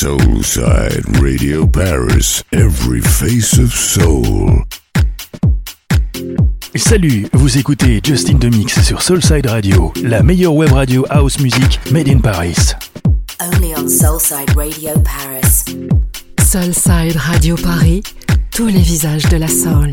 Soulside Radio Paris, every face of soul. Salut, vous écoutez Justin Demix sur Soulside Radio, la meilleure web radio house music made in Paris. Only on Soulside Radio Paris. Soulside Radio Paris, tous les visages de la soul.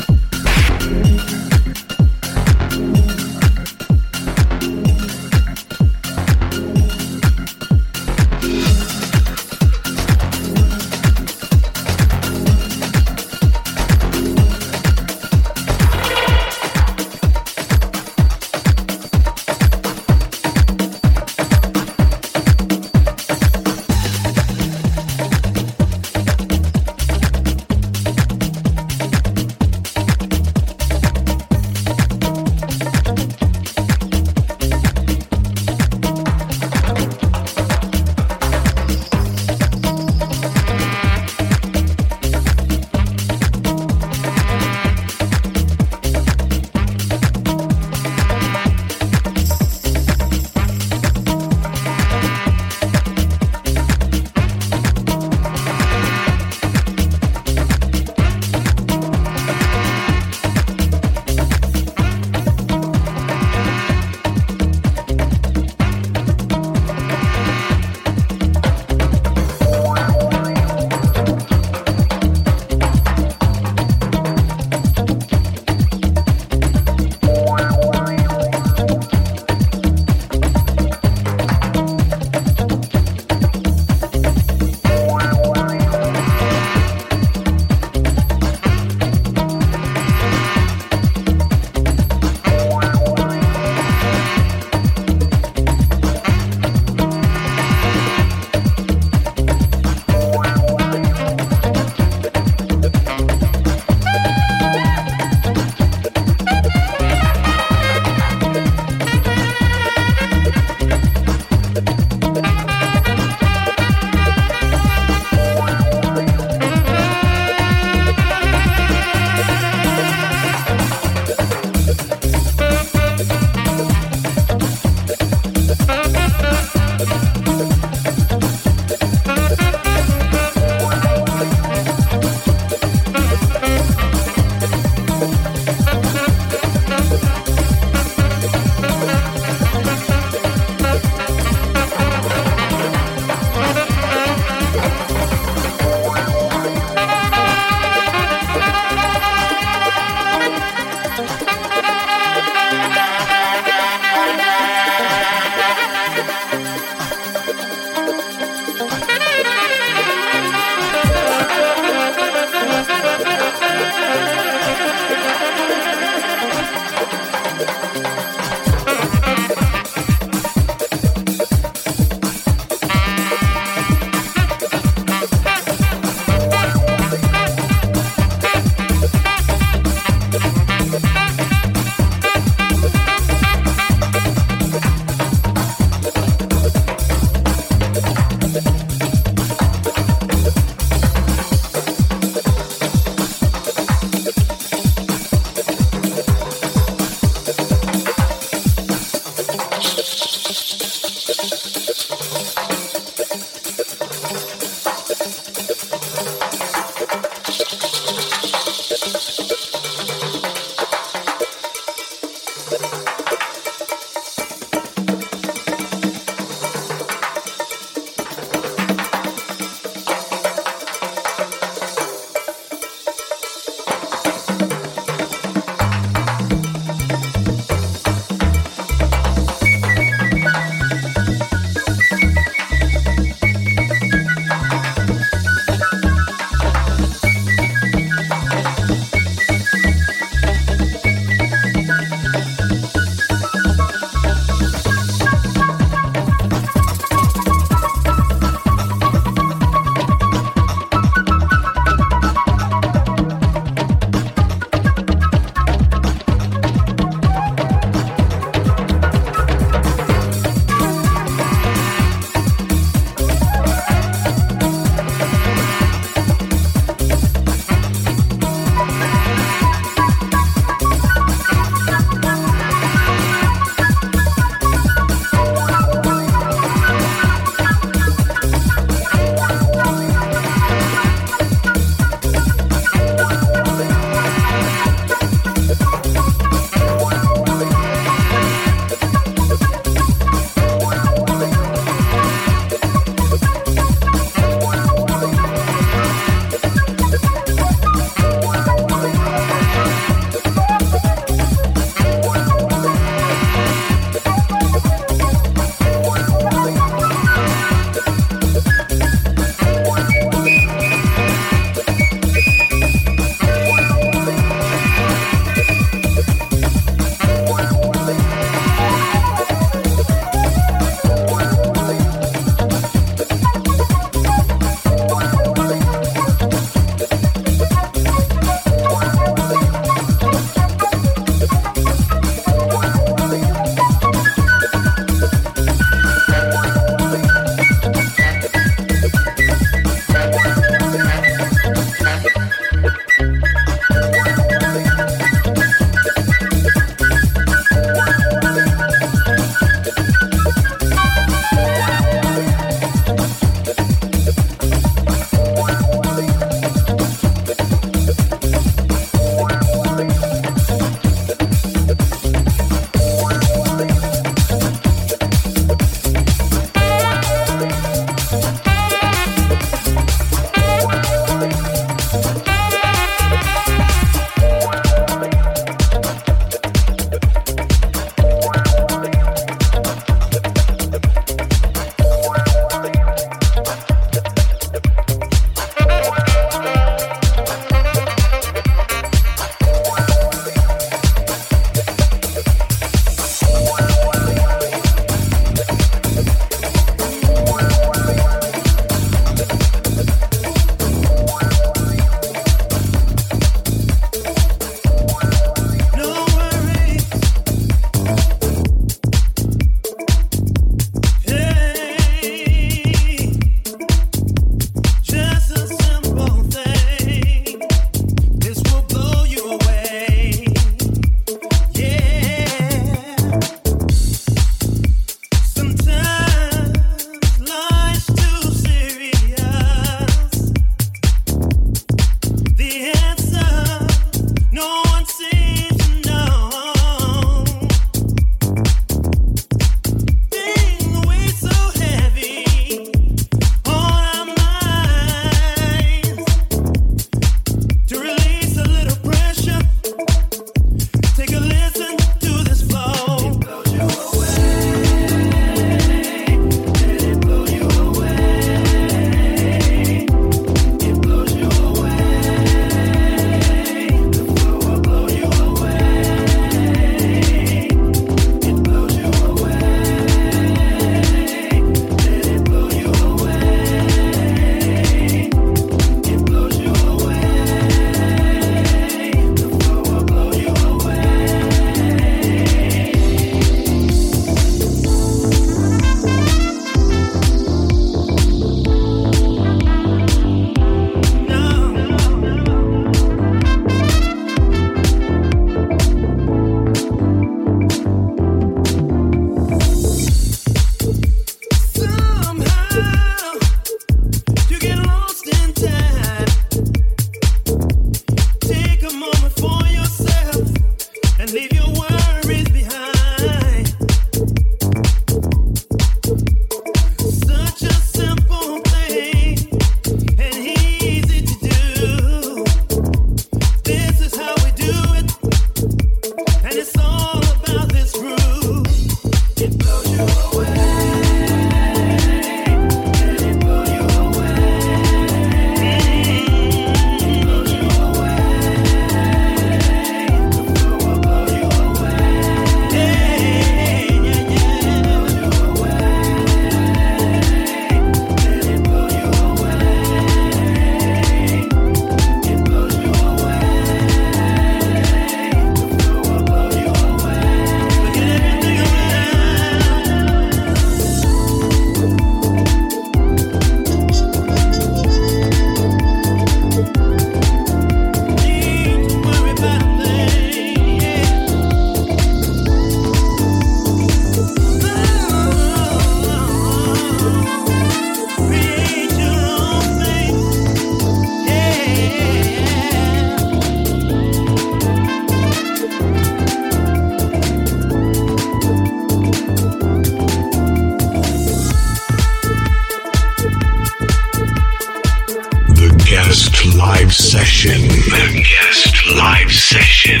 Session. The guest live session.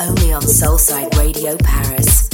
Only on Soulside Radio Paris.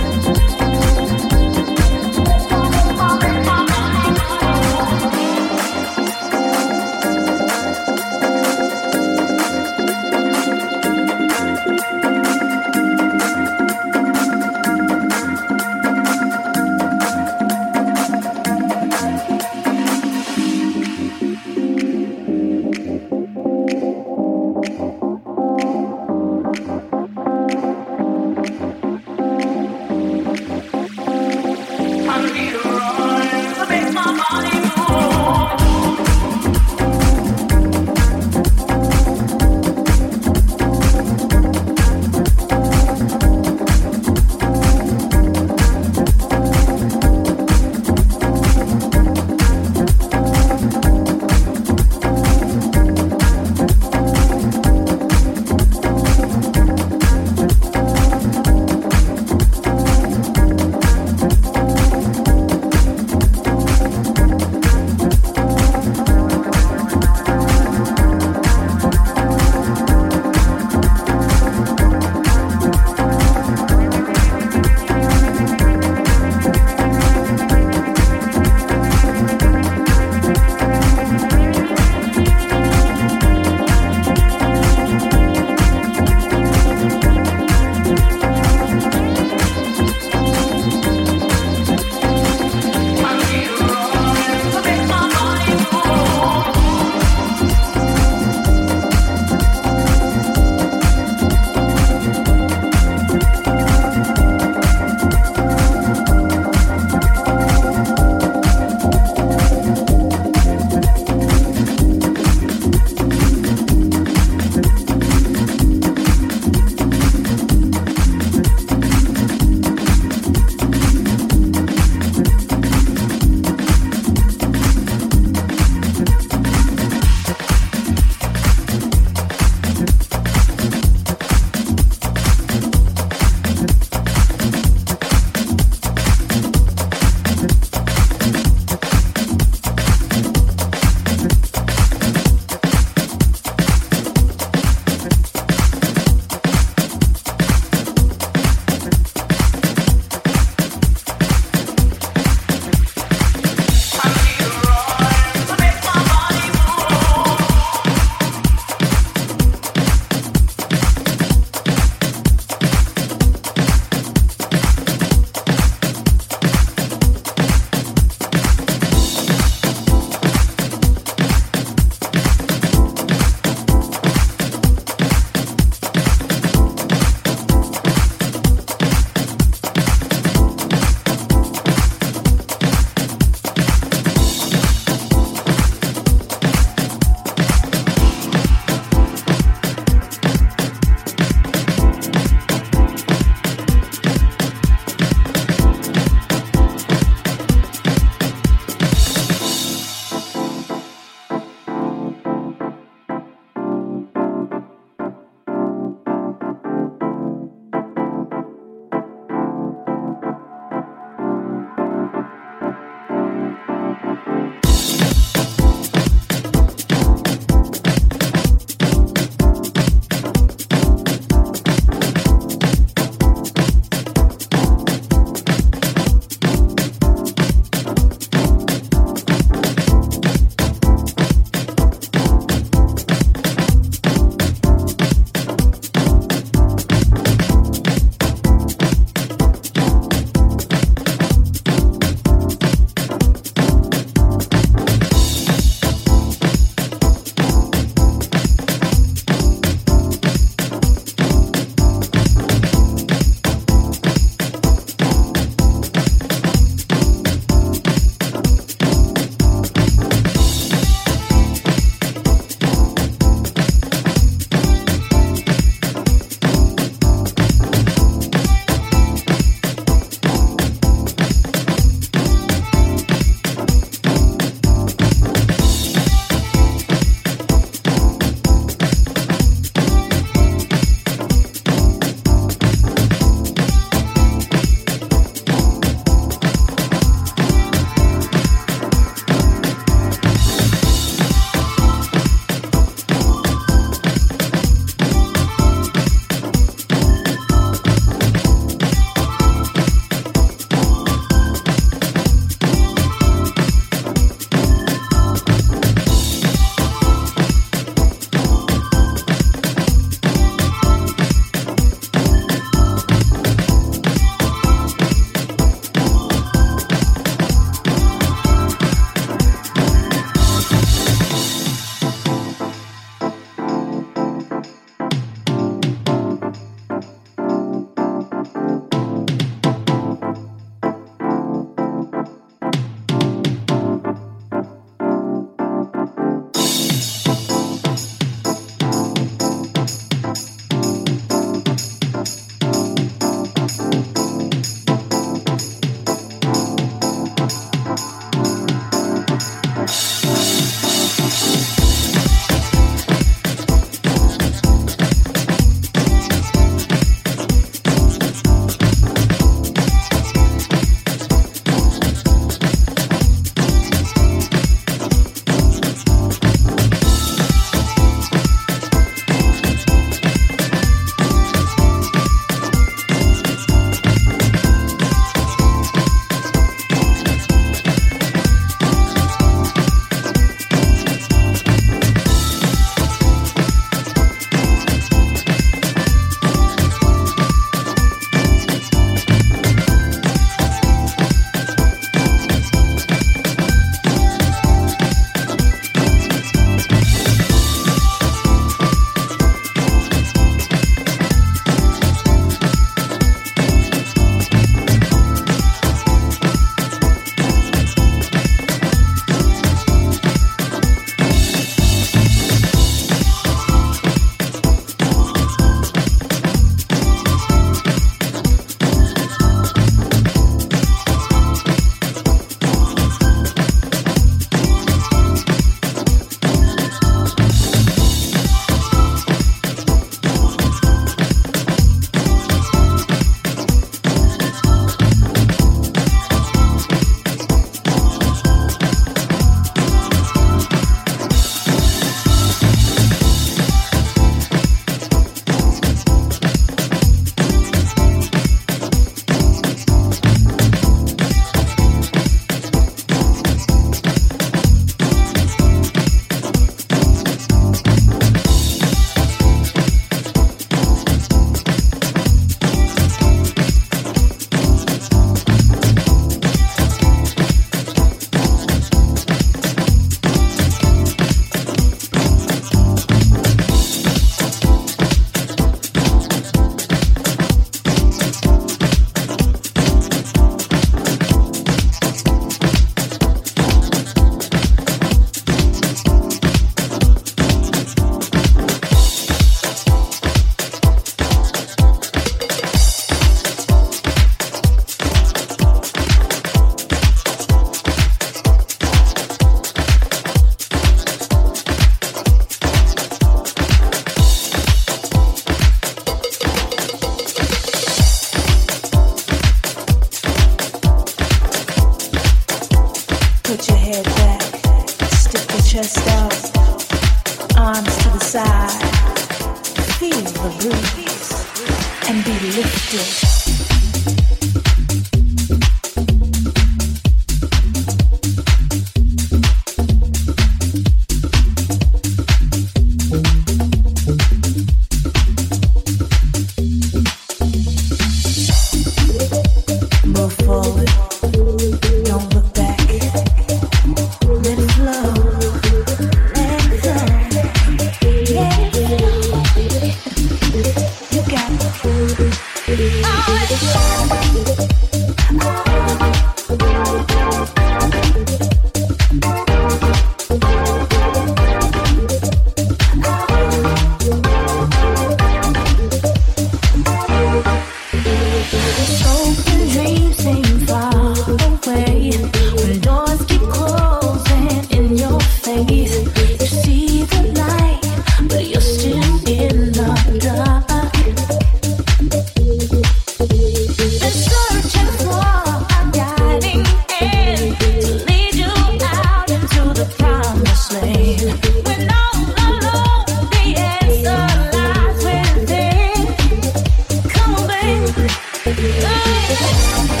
Hey!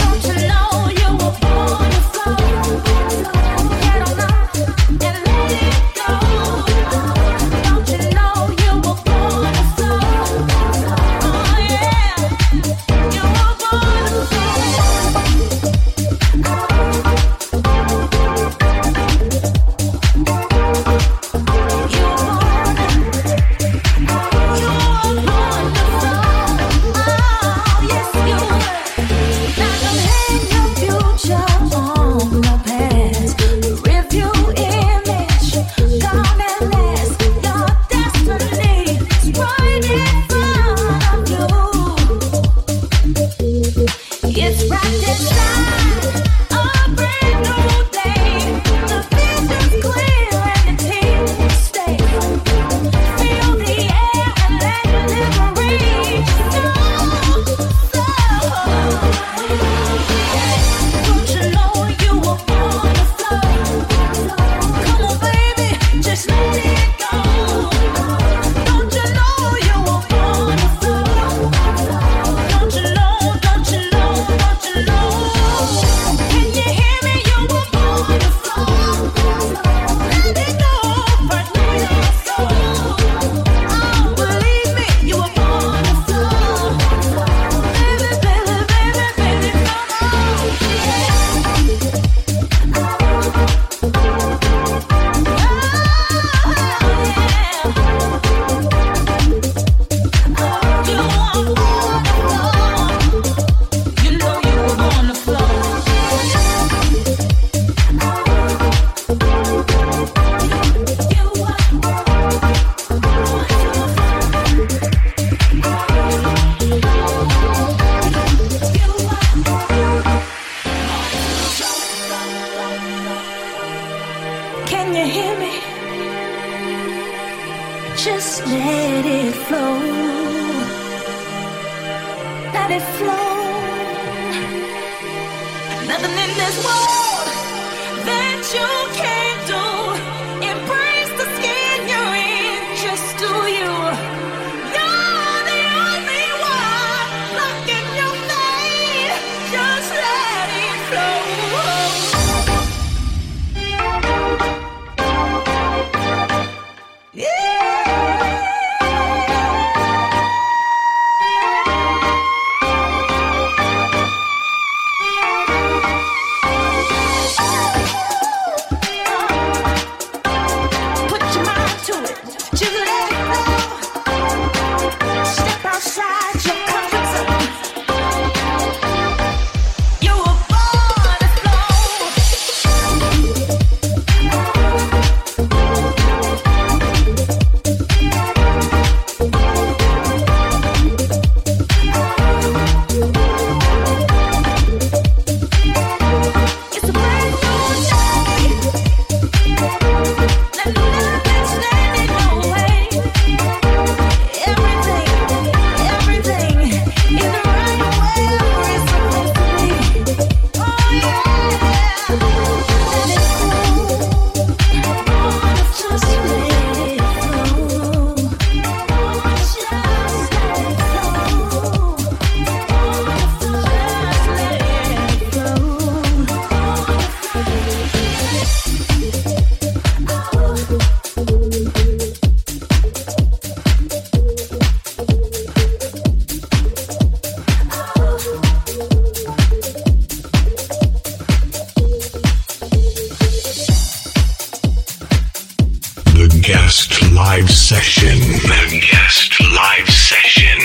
Session. The guest live session.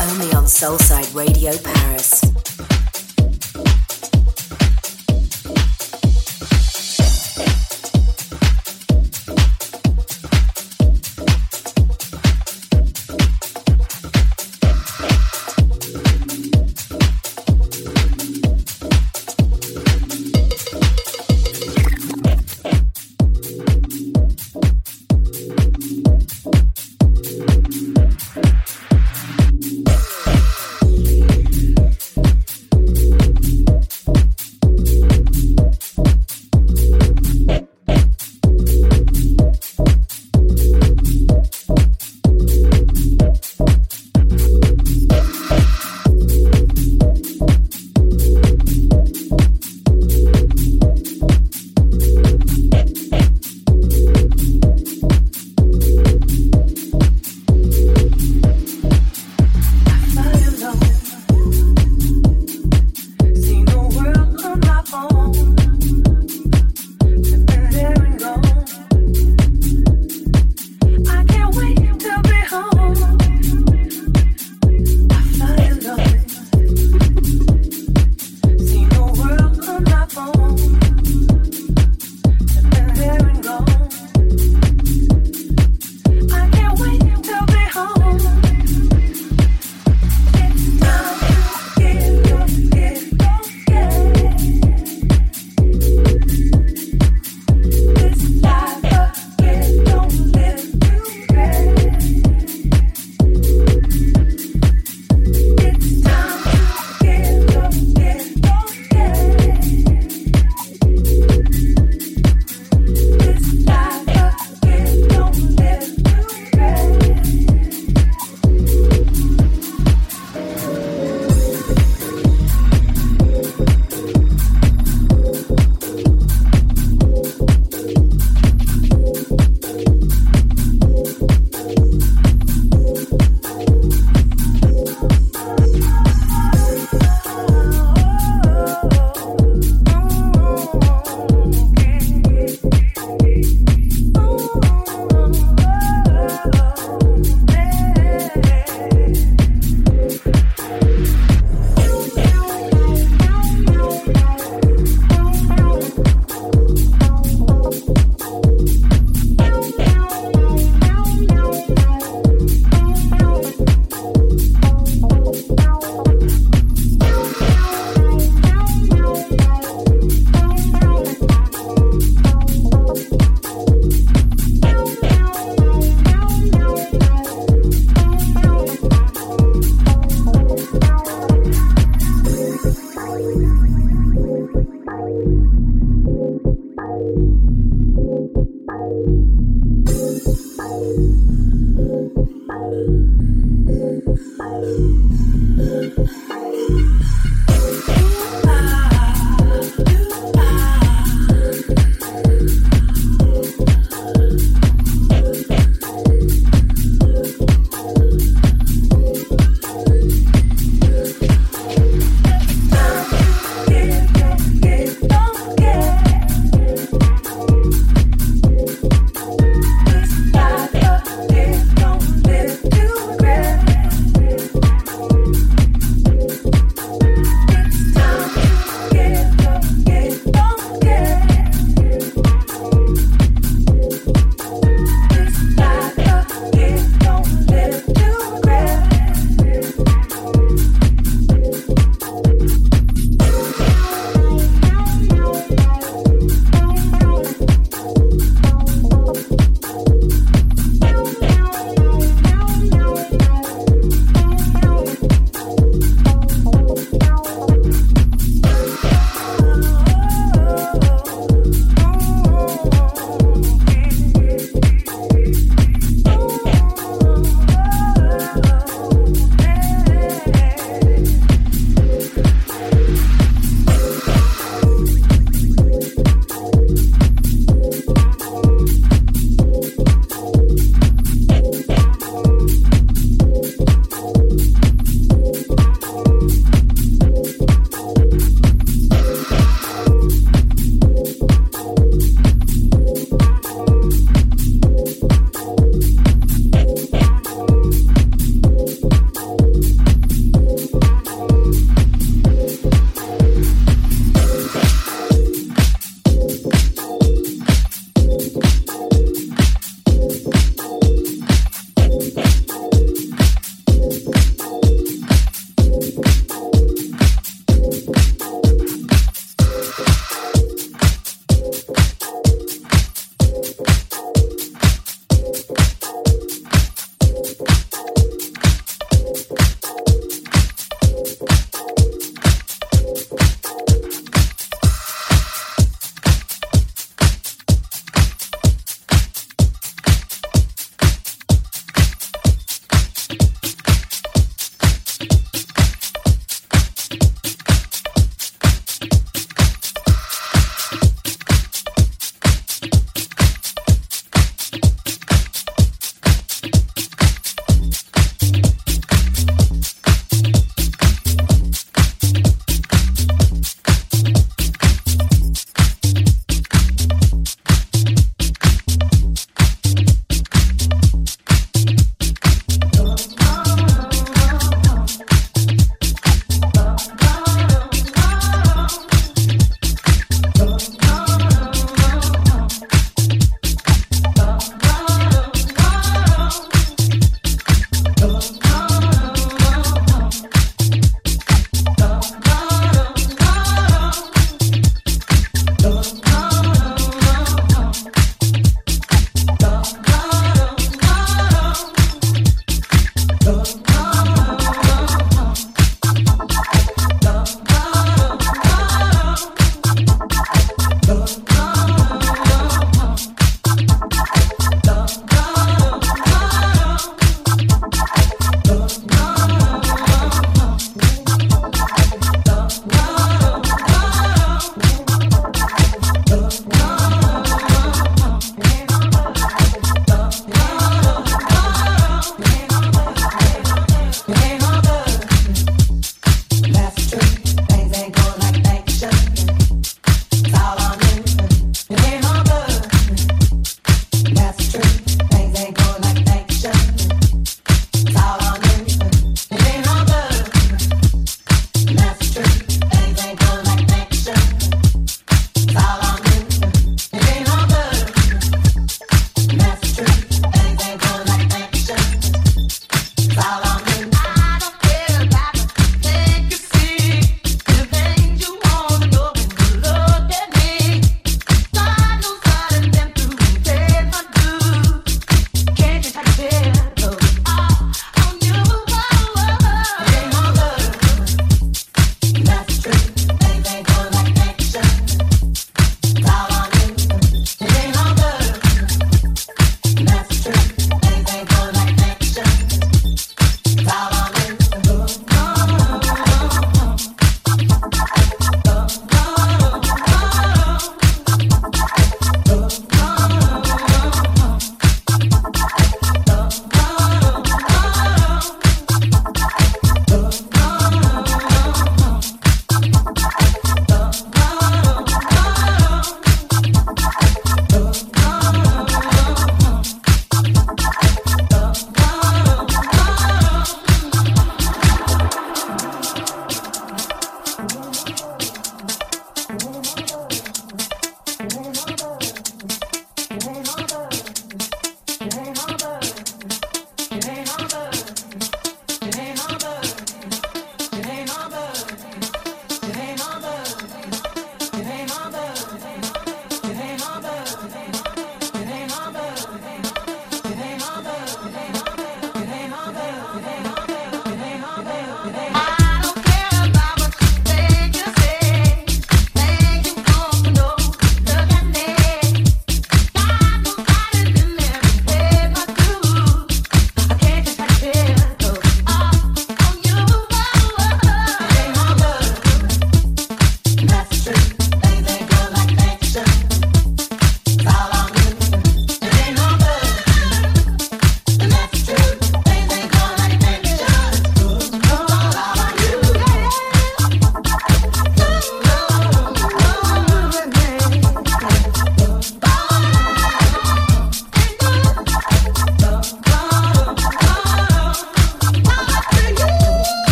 Only on Soulside Radio Paris.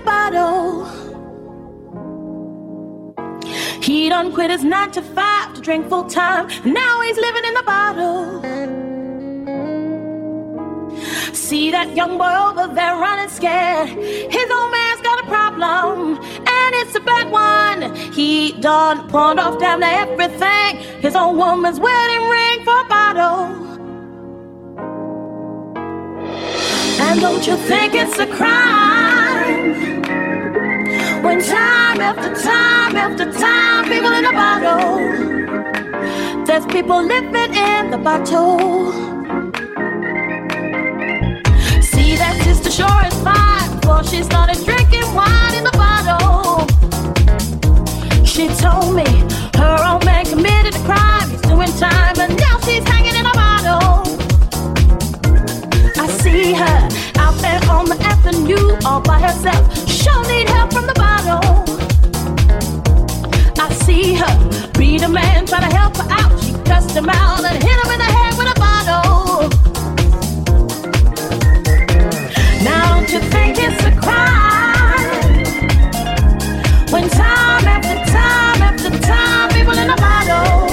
Bottle. He done quit his nine to five to drink full time. Now he's living in the bottle. See that young boy over there running scared. His old man's got a problem, and it's a bad one. He done pawned off damn near everything. His old woman's wedding ring for a bottle. And don't you think it's a crime when time after time after time people in a bottle? There's people living in the bottle. See that sister sure is fine before she started drinking wine in the bottle. She told me her old man committed a crime. He's doing time, and now she's hanging in a bottle. I see her on the avenue all by herself. She'll need help from the bottle. I see her beat a man, try to help her out. She cussed him out and hit him in the head with a bottle. Now don't you think it's a crime when time after time after time people in a bottle?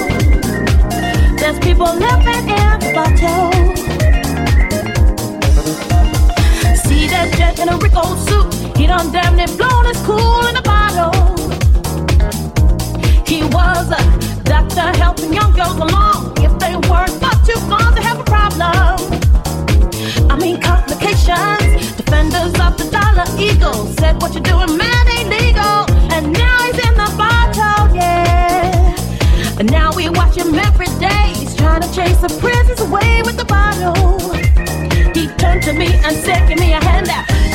There's people living in a Rico suit. He done damn near blown his cool in a bottle. He was a doctor helping young girls along. If they weren't but too gone to have a problem. I mean complications. Defenders of the dollar eagle said what you're doing, man, ain't legal. And now he's in the bottle, yeah. And now we watch him every day. He's trying to chase the prisons away with the bottle. He turned to me and said, Give me a hand out.